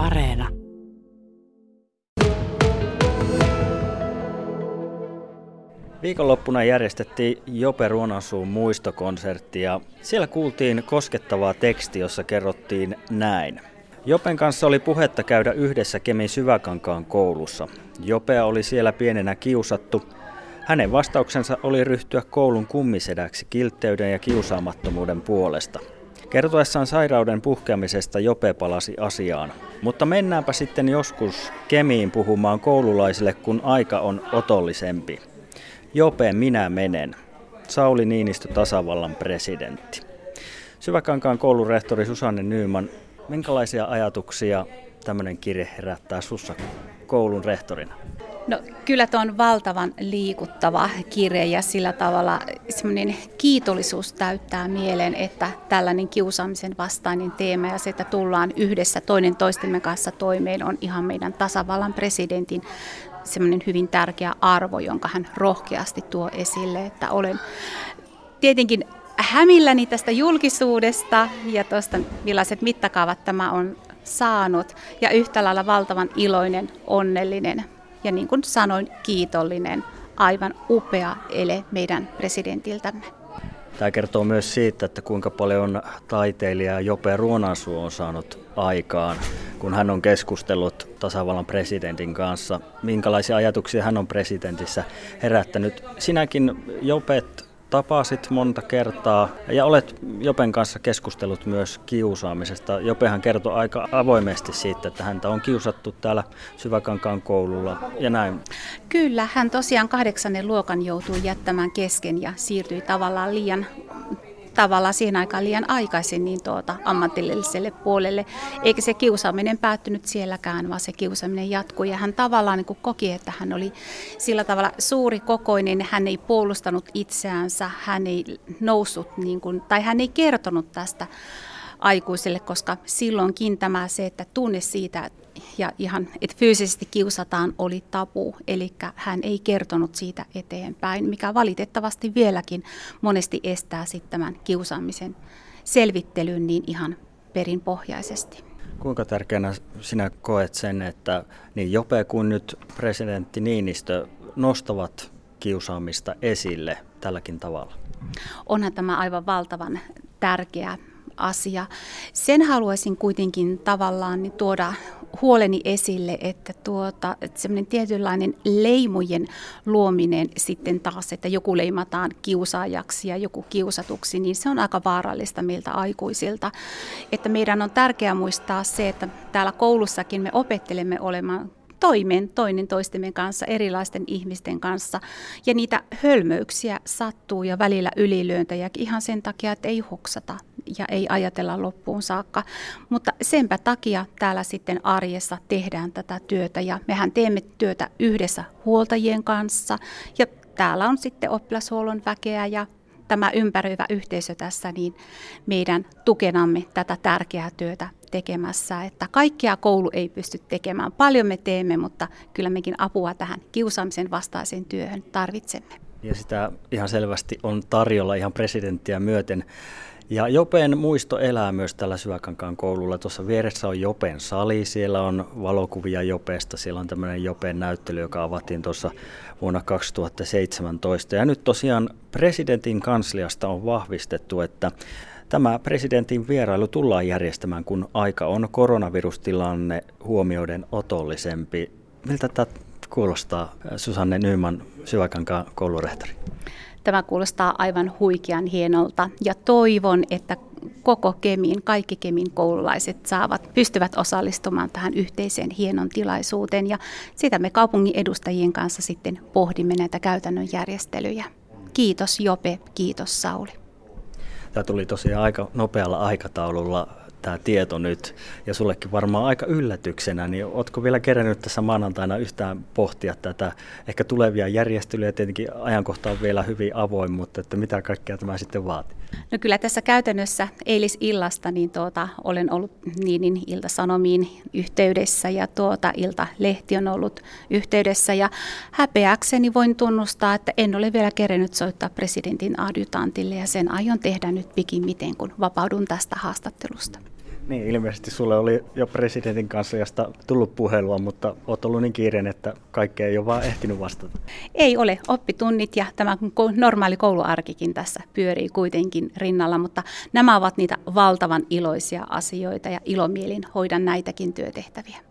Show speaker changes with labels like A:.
A: Areena.
B: Viikonloppuna järjestettiin Jope Ruonansuun muistokonsertti ja siellä kuultiin koskettavaa teksti, jossa kerrottiin näin. Jopen kanssa oli puhetta käydä yhdessä Kemin Syväkankaan koulussa. Jopea oli siellä pienenä kiusattu. Hänen vastauksensa oli ryhtyä koulun kummisedäksi kiltteyden ja kiusaamattomuuden puolesta. Kertoessaan sairauden puhkeamisesta Jope palasi asiaan. Mutta mennäänpä sitten joskus Kemiin puhumaan koululaisille, kun aika on otollisempi. Jope, minä menen. Sauli Niinistö, tasavallan presidentti. Syväkankaan koulurehtori Susanne Nyyman, minkälaisia ajatuksia tämmöinen kirje herättää sussa koulun rehtorina?
C: No kyllä tuo on valtavan liikuttava kirje ja sillä tavalla semmoinen kiitollisuus täyttää mieleen, että tällainen kiusaamisen vastainen teema ja se, että tullaan yhdessä toinen toistemme kanssa toimeen on ihan meidän tasavallan presidentin semmoinen hyvin tärkeä arvo, jonka hän rohkeasti tuo esille, että olen tietenkin hämilläni tästä julkisuudesta ja tuosta millaiset mittakaavat tämä on saanut. Ja yhtä lailla valtavan iloinen, onnellinen ja niin kuin sanoin, kiitollinen, aivan upea ele meidän presidentiltämme.
B: Tämä kertoo myös siitä, että kuinka paljon taiteilija Jope Ruonansuo on saanut aikaan, kun hän on keskustellut tasavallan presidentin kanssa. Minkälaisia ajatuksia hän on presidentissä herättänyt? Sinäkin Jopet tapasit monta kertaa ja olet Jopen kanssa keskustellut myös kiusaamisesta. Jopehan kertoi aika avoimesti siitä, että häntä on kiusattu täällä Syväkankaan koululla ja näin.
C: Kyllä, hän tosiaan kahdeksannen luokan joutui jättämään kesken ja siirtyi tavallaan liian tavallaan siihen aikaan liian aikaisin niin tuota, ammatilliselle puolelle. Eikä se kiusaaminen päättynyt sielläkään, vaan se kiusaaminen jatkui. Ja hän tavallaan niin kuin koki, että hän oli sillä tavalla suuri kokoinen, hän ei puolustanut itseänsä, hän ei noussut, niin kuin, tai hän ei kertonut tästä aikuiselle, koska silloinkin tämä se, että tunne siitä ja ihan, että fyysisesti kiusataan oli tapu, eli hän ei kertonut siitä eteenpäin, mikä valitettavasti vieläkin monesti estää sitten tämän kiusaamisen selvittelyn niin ihan perinpohjaisesti.
B: Kuinka tärkeänä sinä koet sen, että niin Jope kuin nyt presidentti Niinistö nostavat kiusaamista esille tälläkin tavalla?
C: Onhan tämä aivan valtavan tärkeä asia. Sen haluaisin kuitenkin tavallaan niin tuoda huoleni esille, että, tuota, että semmoinen tietynlainen leimujen luominen sitten taas, että joku leimataan kiusaajaksi ja joku kiusatuksi, niin se on aika vaarallista meiltä aikuisilta. Että meidän on tärkeää muistaa se, että täällä koulussakin me opettelemme olemaan toimeen toinen toistemme kanssa, erilaisten ihmisten kanssa. Ja niitä hölmöyksiä sattuu ja välillä ylilyöntäjä ihan sen takia, että ei hoksata ja ei ajatella loppuun saakka. Mutta senpä takia täällä sitten arjessa tehdään tätä työtä ja mehän teemme työtä yhdessä huoltajien kanssa ja täällä on sitten oppilashuollon väkeä ja tämä ympäröivä yhteisö tässä niin meidän tukenamme tätä tärkeää työtä tekemässä, että kaikkia koulu ei pysty tekemään. Paljon me teemme, mutta kyllä mekin apua tähän kiusaamisen vastaiseen työhön tarvitsemme.
B: Ja sitä ihan selvästi on tarjolla ihan presidenttiä myöten. Ja Jopen muisto elää myös tällä Syväkankaan koululla. Tuossa vieressä on Jopen sali, siellä on valokuvia Jopesta, siellä on tämmöinen Jopen näyttely, joka avattiin tuossa vuonna 2017. Ja nyt tosiaan presidentin kansliasta on vahvistettu, että Tämä presidentin vierailu tullaan järjestämään, kun aika on koronavirustilanne huomioiden otollisempi. Miltä tämä kuulostaa, Susanne Nyman, Syväkankaan koulurehtori?
C: Tämä kuulostaa aivan huikean hienolta ja toivon, että koko Kemin, kaikki Kemin koululaiset saavat, pystyvät osallistumaan tähän yhteiseen hienon tilaisuuteen ja sitä me kaupungin edustajien kanssa sitten pohdimme näitä käytännön järjestelyjä. Kiitos Jope, kiitos Sauli.
B: Tämä tuli tosiaan aika nopealla aikataululla tämä tieto nyt, ja sullekin varmaan aika yllätyksenä, niin oletko vielä kerännyt tässä maanantaina yhtään pohtia tätä, ehkä tulevia järjestelyjä, tietenkin ajankohta on vielä hyvin avoin, mutta että mitä kaikkea tämä sitten vaatii?
C: No kyllä tässä käytännössä eilisillasta niin tuota, olen ollut Niinin iltasanomiin yhteydessä ja tuota, iltalehti on ollut yhteydessä ja häpeäkseni voin tunnustaa, että en ole vielä kerennyt soittaa presidentin adjutantille ja sen aion tehdä nyt pikimmiten, kun vapaudun tästä haastattelusta.
B: Niin, ilmeisesti sulle oli jo presidentin kansliasta tullut puhelua, mutta oot ollut niin kiireen, että kaikkea ei ole vaan ehtinyt vastata.
C: Ei ole. Oppitunnit ja tämä normaali kouluarkikin tässä pyörii kuitenkin rinnalla, mutta nämä ovat niitä valtavan iloisia asioita ja ilomielin hoidan näitäkin työtehtäviä.